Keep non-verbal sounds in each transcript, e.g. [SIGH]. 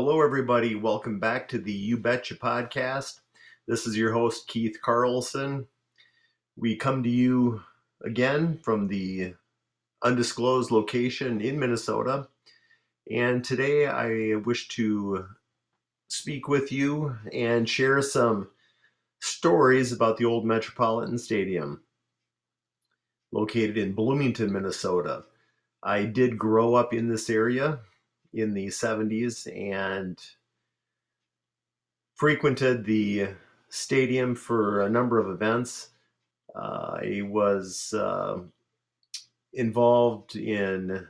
Hello, everybody. Welcome back to the You Betcha podcast. This is your host, Keith Carlson. We come to you again from the undisclosed location in Minnesota. And today I wish to speak with you and share some stories about the old Metropolitan Stadium located in Bloomington, Minnesota. I did grow up in this area in the 70s and frequented the stadium for a number of events. Uh, I was uh, involved in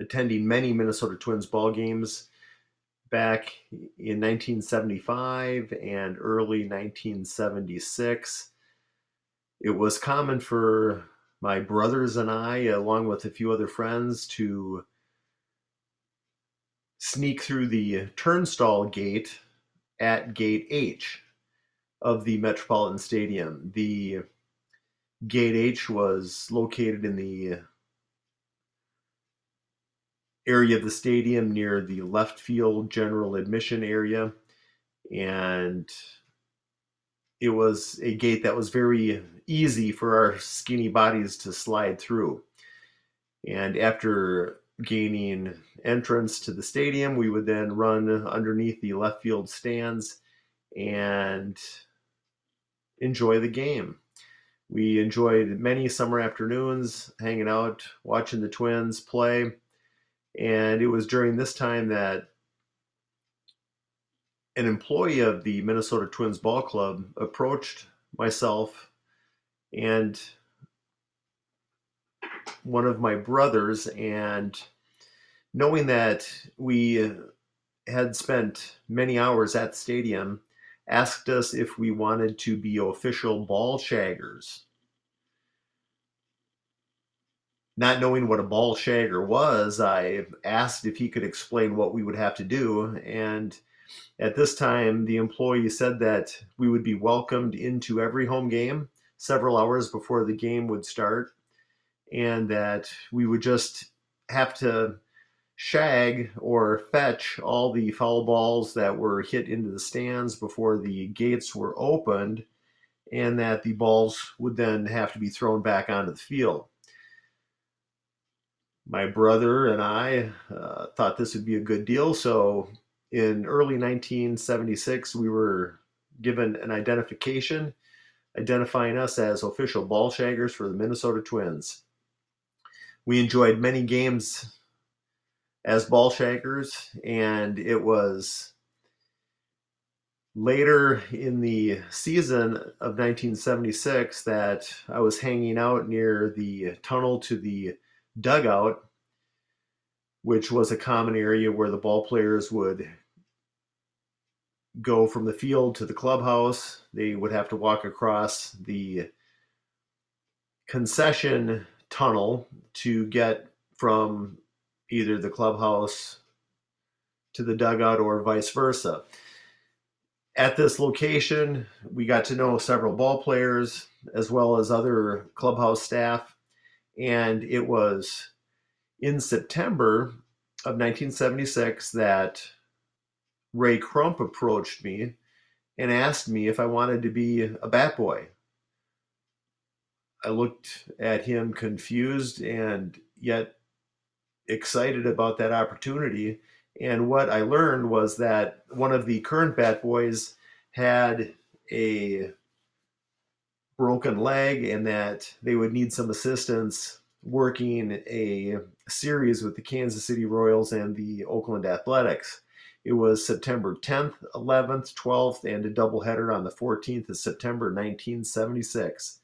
attending many Minnesota Twins ball games back in 1975 and early 1976. It was common for my brothers and I, along with a few other friends, to sneak through the turnstile gate at gate H of the Metropolitan Stadium. The gate H was located in the area of the stadium near the left field general admission area and it was a gate that was very easy for our skinny bodies to slide through and after gaining entrance to the stadium. We would then run underneath the left field stands and enjoy the game. We enjoyed many summer afternoons hanging out, watching the Twins play. And it was during this time that an employee of the Minnesota Twins Ball Club approached myself and one of my brothers and knowing that we had spent many hours at the stadium asked us if we wanted to be official ball shaggers. Not knowing what a ball shagger was i asked if he could explain what we would have to do and at this time the employee said that we would be welcomed into every home game several hours before the game would start and that we would just have to shag or fetch all the foul balls that were hit into the stands before the gates were opened, and that the balls would then have to be thrown back onto the field. My brother and I uh, thought this would be a good deal, so in early 1976, we were given an identification identifying us as official ball shaggers for the Minnesota Twins we enjoyed many games as ball shaggers, and it was later in the season of 1976 that I was hanging out near the tunnel to the dugout, which was a common area where the ball players would go from the field to the clubhouse. They would have to walk across the concession tunnel to get from either the clubhouse to the dugout or vice versa. At this location, we got to know several ball players as well as other clubhouse staff. And it was in September of 1976 that Ray Crump approached me and asked me if I wanted to be a bat boy. I looked at him confused and yet excited about that opportunity. And what I learned was that one of the current Bat Boys had a broken leg and that they would need some assistance working a series with the Kansas City Royals and the Oakland Athletics. It was September 10th, 11th, 12th, and a doubleheader on the 14th of September 1976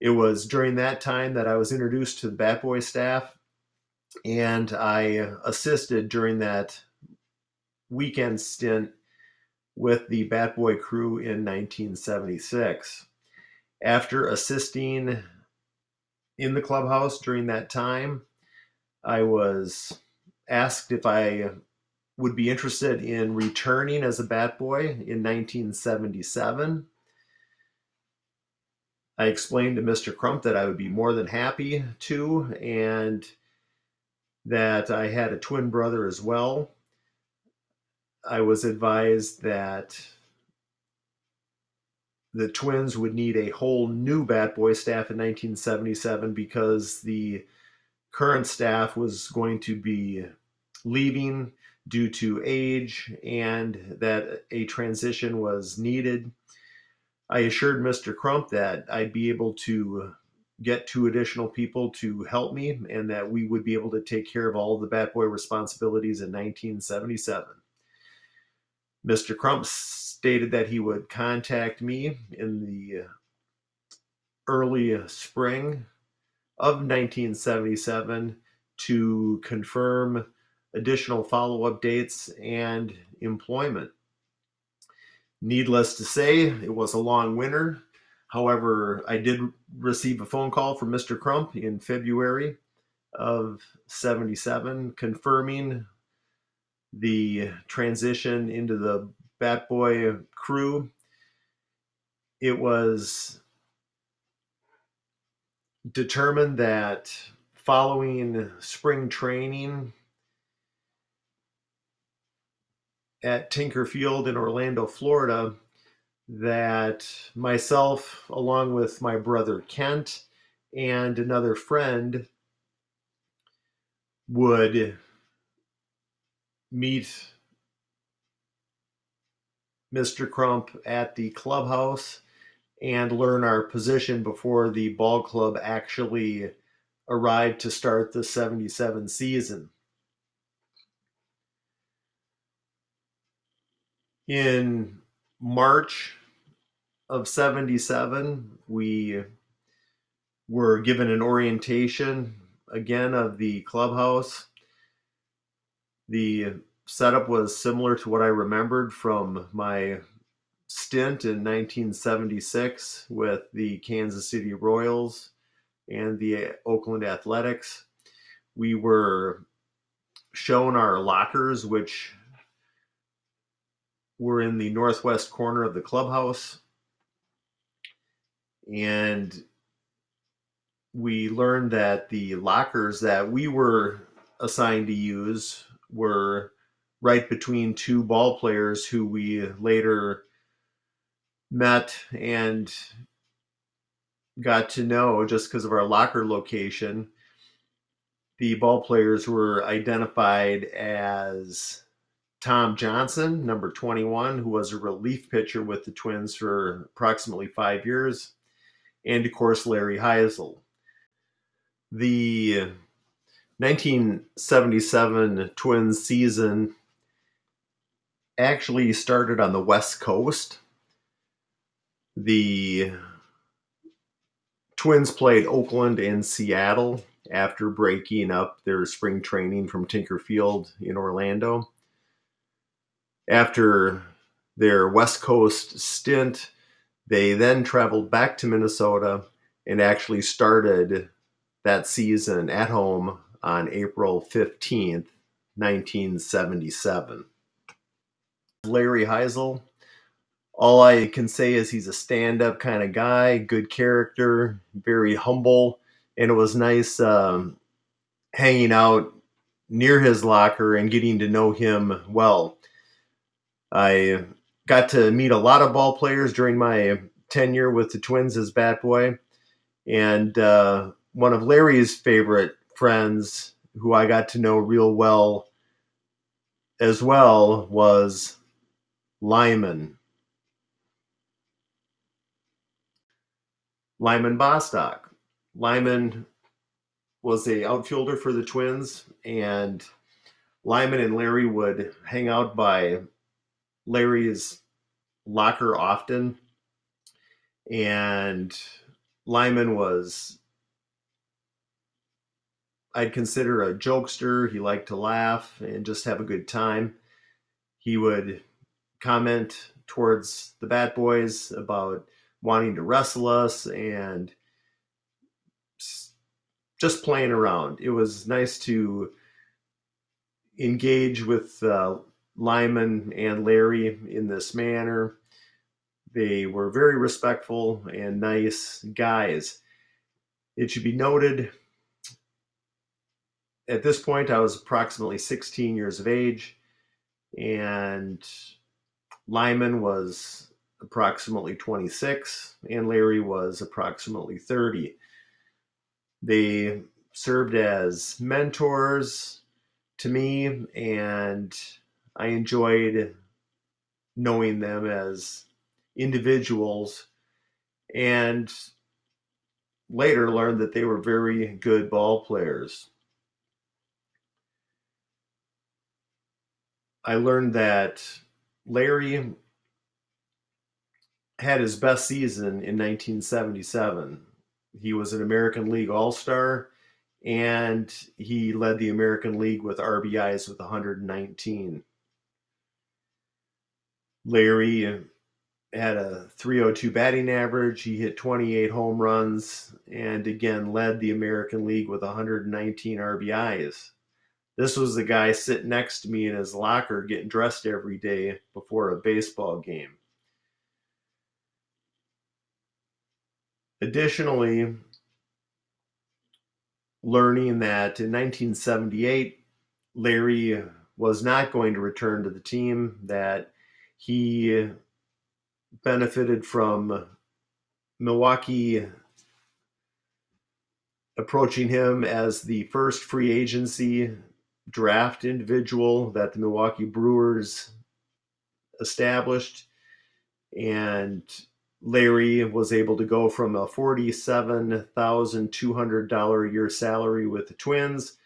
it was during that time that I was introduced to the Bat Boy staff, and I assisted during that weekend stint with the Bat Boy crew in 1976. After assisting in the clubhouse during that time, I was asked if I would be interested in returning as a Bat Boy in 1977 I explained to Mr. Crump that I would be more than happy to, and that I had a twin brother as well. I was advised that the Twins would need a whole new Bat Boy staff in 1977 because the current staff was going to be leaving due to age and that a transition was needed. I assured Mr. Crump that I'd be able to get two additional people to help me and that we would be able to take care of all of the Bat Boy responsibilities in 1977. Mr. Crump stated that he would contact me in the early spring of 1977 to confirm additional follow up dates and employment. Needless to say, it was a long winter. However, I did receive a phone call from Mr. Crump in February of 77 confirming the transition into the Bat Boy crew. It was determined that following spring training at Tinker Field in Orlando, Florida, that myself, along with my brother Kent and another friend, would meet Mr. Crump at the clubhouse and learn our position before the ball club actually arrived to start the 77 season. In March of 77, we were given an orientation again of the clubhouse. The setup was similar to what I remembered from my stint in 1976 with the Kansas City Royals and the Oakland Athletics. We were shown our lockers, which were in the northwest corner of the clubhouse. And we learned that the lockers that we were assigned to use were right between two ball players who we later met and got to know just because of our locker location. The ball players were identified as Tom Johnson, number 21, who was a relief pitcher with the Twins for approximately five years, and of course, Larry Hisle. The 1977 Twins season actually started on the West Coast. The Twins played Oakland and Seattle after breaking up their spring training from Tinker Field in Orlando. After their West Coast stint, they then traveled back to Minnesota and actually started that season at home on April 15th, 1977. Larry Hisle. All I can say is he's a stand up kind of guy, good character, very humble. And it was nice um, hanging out near his locker and getting to know him well. I got to meet a lot of ball players during my tenure with the Twins as Bat Boy. And uh, one of Larry's favorite friends, who I got to know real well as well, was Lyman. Lyman Bostock. Lyman was a outfielder for the Twins, and Lyman and Larry would hang out by Larry's locker often. And Lyman was, I'd consider a jokester. He liked to laugh and just have a good time. He would comment towards the Bat Boys about wanting to wrestle us and just playing around. It was nice to engage with uh, Lyman and Larry in this manner. They were very respectful and nice guys. It should be noted at this point, I was approximately 16 years of age. and Lyman was approximately 26, and Larry was approximately 30. They served as mentors to me, and I enjoyed knowing them as individuals and later learned that they were very good ball players. I learned that Larry had his best season in 1977. He was an American League All Star and he led the American League with RBIs with 119. Larry had a 302 batting average. He hit 28 home runs and again led the American League with 119 RBIs. This was the guy sitting next to me in his locker getting dressed every day before a baseball game. Additionally, learning that in 1978, Larry was not going to return to the team, that he benefited from Milwaukee approaching him as the first free agency draft individual that the Milwaukee Brewers established. And Larry was able to go from a $47,200 a year salary with the Twins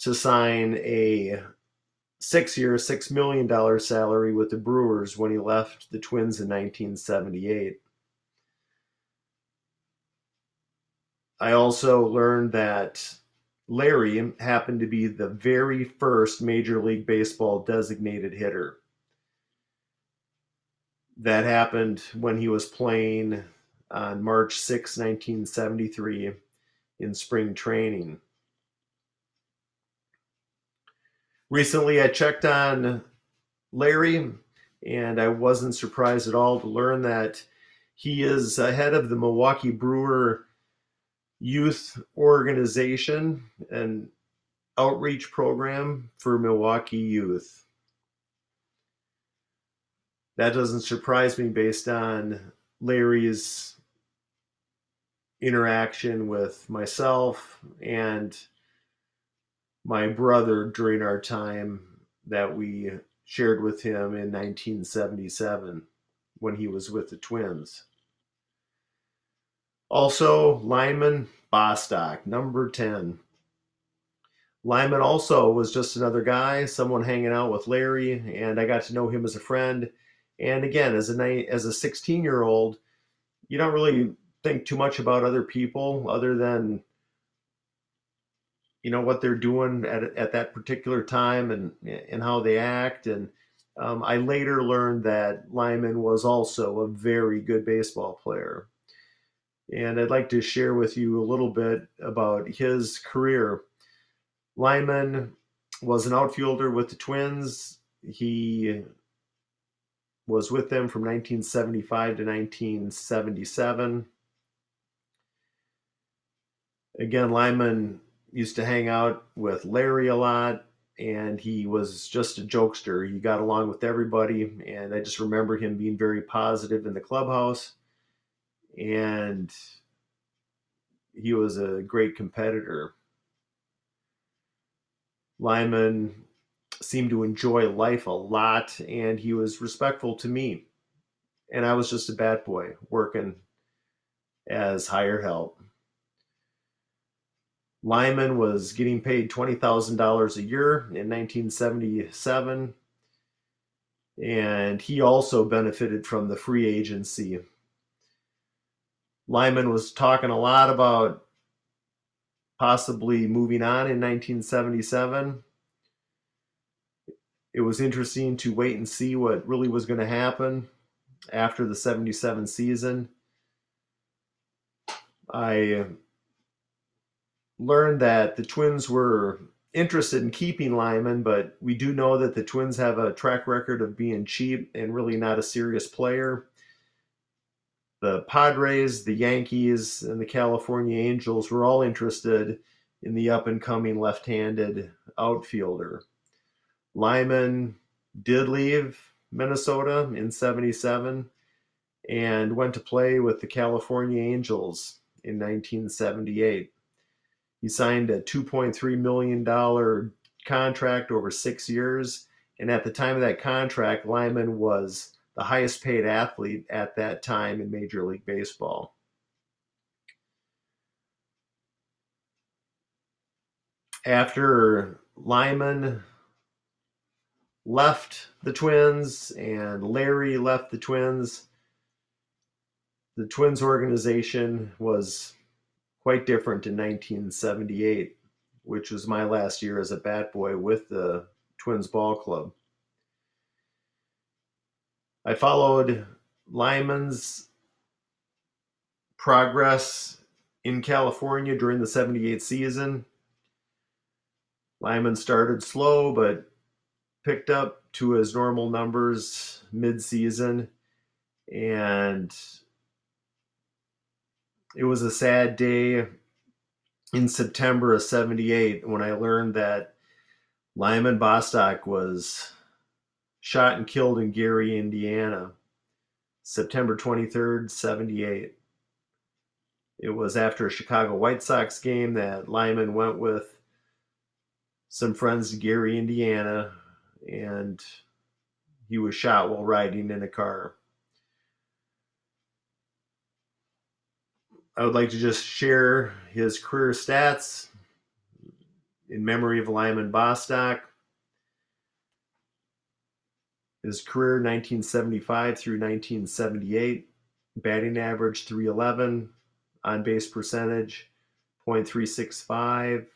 to sign a six year, $6 million salary with the Brewers when he left the Twins in 1978. I also learned that Larry happened to be the very first Major League Baseball designated hitter. That happened when he was playing on March 6, 1973, in spring training. Recently, I checked on Larry, and I wasn't surprised at all to learn that he is ahead of the Milwaukee Brewer youth organization and outreach program for Milwaukee youth. That doesn't surprise me based on Larry's interaction with myself and my brother during our time that we shared with him in 1977 when he was with the Twins. Also, Lyman Bostock, number 10. Lyman also was just another guy, someone hanging out with Larry, and I got to know him as a friend and again, as a as a 16 year old, you don't really think too much about other people other than you know what they're doing at at that particular time and and how they act. And um, I later learned that Lyman was also a very good baseball player. And I'd like to share with you a little bit about his career. Lyman was an outfielder with the Twins. He was with them from 1975 to 1977. Again, Lyman used to hang out with Larry a lot, and he was just a jokester. He got along with everybody, and I just remember him being very positive in the clubhouse, and he was a great competitor. Lyman seemed to enjoy life a lot and he was respectful to me. And I was just a bad boy working as higher help. Lyman was getting paid $20,000 a year in 1977, and he also benefited from the free agency. Lyman was talking a lot about possibly moving on in 1977 it was interesting to wait and see what really was going to happen after the 77 season. I learned that the Twins were interested in keeping Lyman, but we do know that the Twins have a track record of being cheap and really not a serious player. The Padres, the Yankees, and the California Angels were all interested in the up and coming left handed outfielder. Lyman did leave Minnesota in 77 and went to play with the California Angels in 1978. He signed a $2.3 million contract over six years. And at the time of that contract, Lyman was the highest paid athlete at that time in Major League Baseball. After Lyman left the Twins and Larry left the Twins, the Twins organization was quite different in 1978, which was my last year as a bat boy with the Twins Ball Club. I followed Lyman's progress in California during the 78 season. Lyman started slow, but picked up to his normal numbers mid-season and it was a sad day in September of 78 when I learned that Lyman Bostock was shot and killed in Gary, Indiana, September 23rd, 78. It was after a Chicago White Sox game that Lyman went with some friends to Gary, Indiana, and he was shot while riding in a car. I would like to just share his career stats in memory of Lyman Bostock. His career 1975 through 1978, batting average 311, on base percentage 0.365,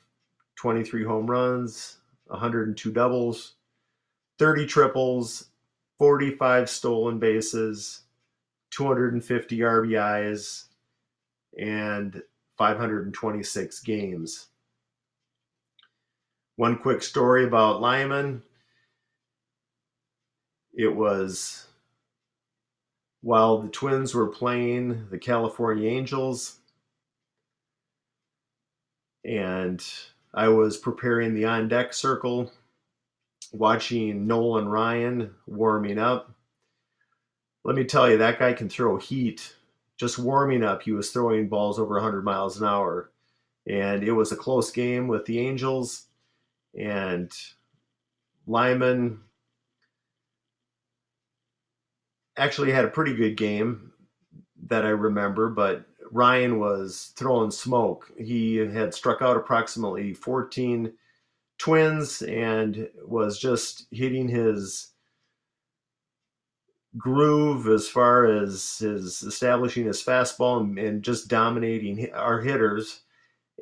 23 home runs, 102 doubles, 30 triples, 45 stolen bases, 250 RBIs, and 526 games. One quick story about Lyman. It was while the Twins were playing the California Angels, and I was preparing the on deck circle watching Nolan Ryan warming up. Let me tell you, that guy can throw heat. Just warming up, he was throwing balls over 100 miles an hour. And it was a close game with the Angels. And Lyman actually had a pretty good game that I remember, but Ryan was throwing smoke. He had struck out approximately 14 Twins and was just hitting his groove as far as his establishing his fastball and, and, just dominating our hitters.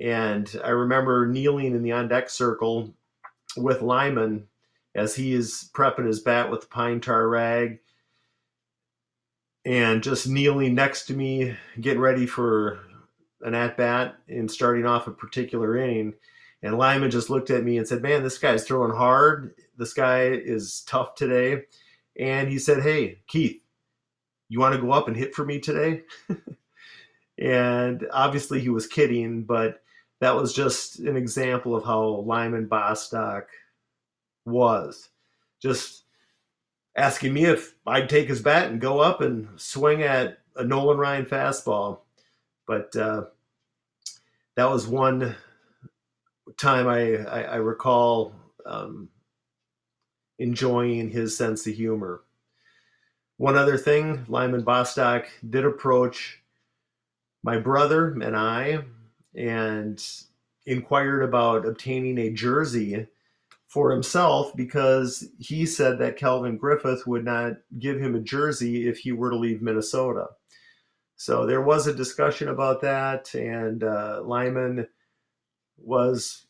And I remember kneeling in the on deck circle with Lyman as he is prepping his bat with the pine tar rag and just kneeling next to me, getting ready for an at bat and starting off a particular inning. And Lyman just looked at me and said, Man, this guy's throwing hard. This guy is tough today. And he said, Hey, Keith, you want to go up and hit for me today? [LAUGHS] and obviously he was kidding, but that was just an example of how Lyman Bostock was. Just asking me if I'd take his bat and go up and swing at a Nolan Ryan fastball. But uh, that was one time I, I, I recall um, enjoying his sense of humor. One other thing, Lyman Bostock did approach my brother and I and inquired about obtaining a jersey for himself because he said that Calvin Griffith would not give him a jersey if he were to leave Minnesota. So there was a discussion about that, and uh, Lyman was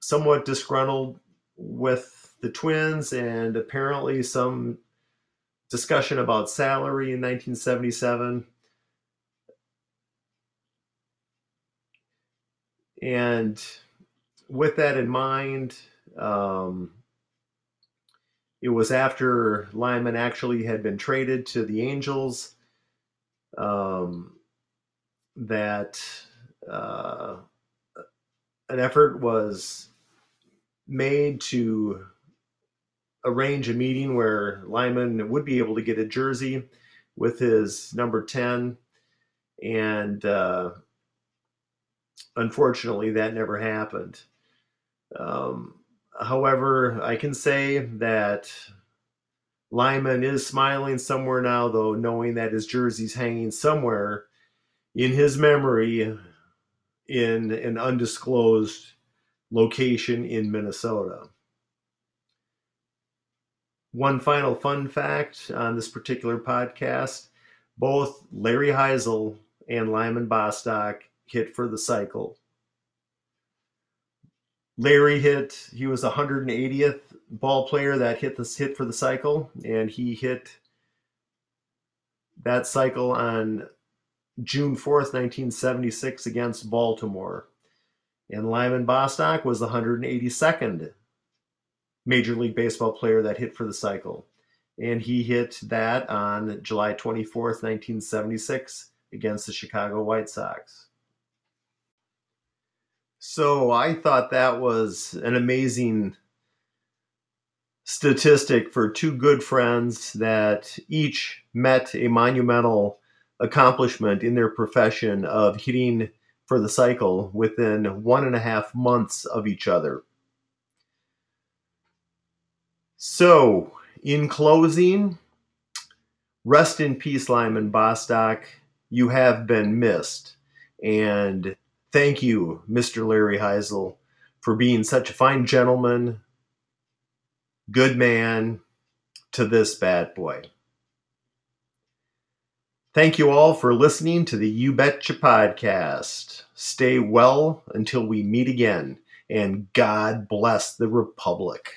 somewhat disgruntled with the Twins, and apparently some discussion about salary in 1977. And with that in mind, um, it was after Lyman actually had been traded to the Angels um, that uh, an effort was made to arrange a meeting where Lyman would be able to get a jersey with his number 10. And uh, unfortunately, that never happened. Um, however, I can say that Lyman is smiling somewhere now, though, knowing that his jersey's hanging somewhere in his memory in an undisclosed location in Minnesota. One final fun fact on this particular podcast both Larry Hisle and Lyman Bostock hit for the cycle. Larry hit, he was 180th ball player that hit this hit for the cycle, and he hit that cycle on June 4th, 1976, against Baltimore. And Lyman Bostock was the 182nd Major League Baseball player that hit for the cycle. And he hit that on July 24th, 1976, against the Chicago White Sox. So I thought that was an amazing statistic for two good friends that each met a monumental accomplishment in their profession of hitting for the cycle within one and a half months of each other. So, in closing, rest in peace, Lyman Bostock. You have been missed. And thank you, Mr. Larry Hisle, for being such a fine gentleman, good man to this bad boy. Thank you all for listening to the You Betcha podcast. Stay well until we meet again, and God bless the Republic.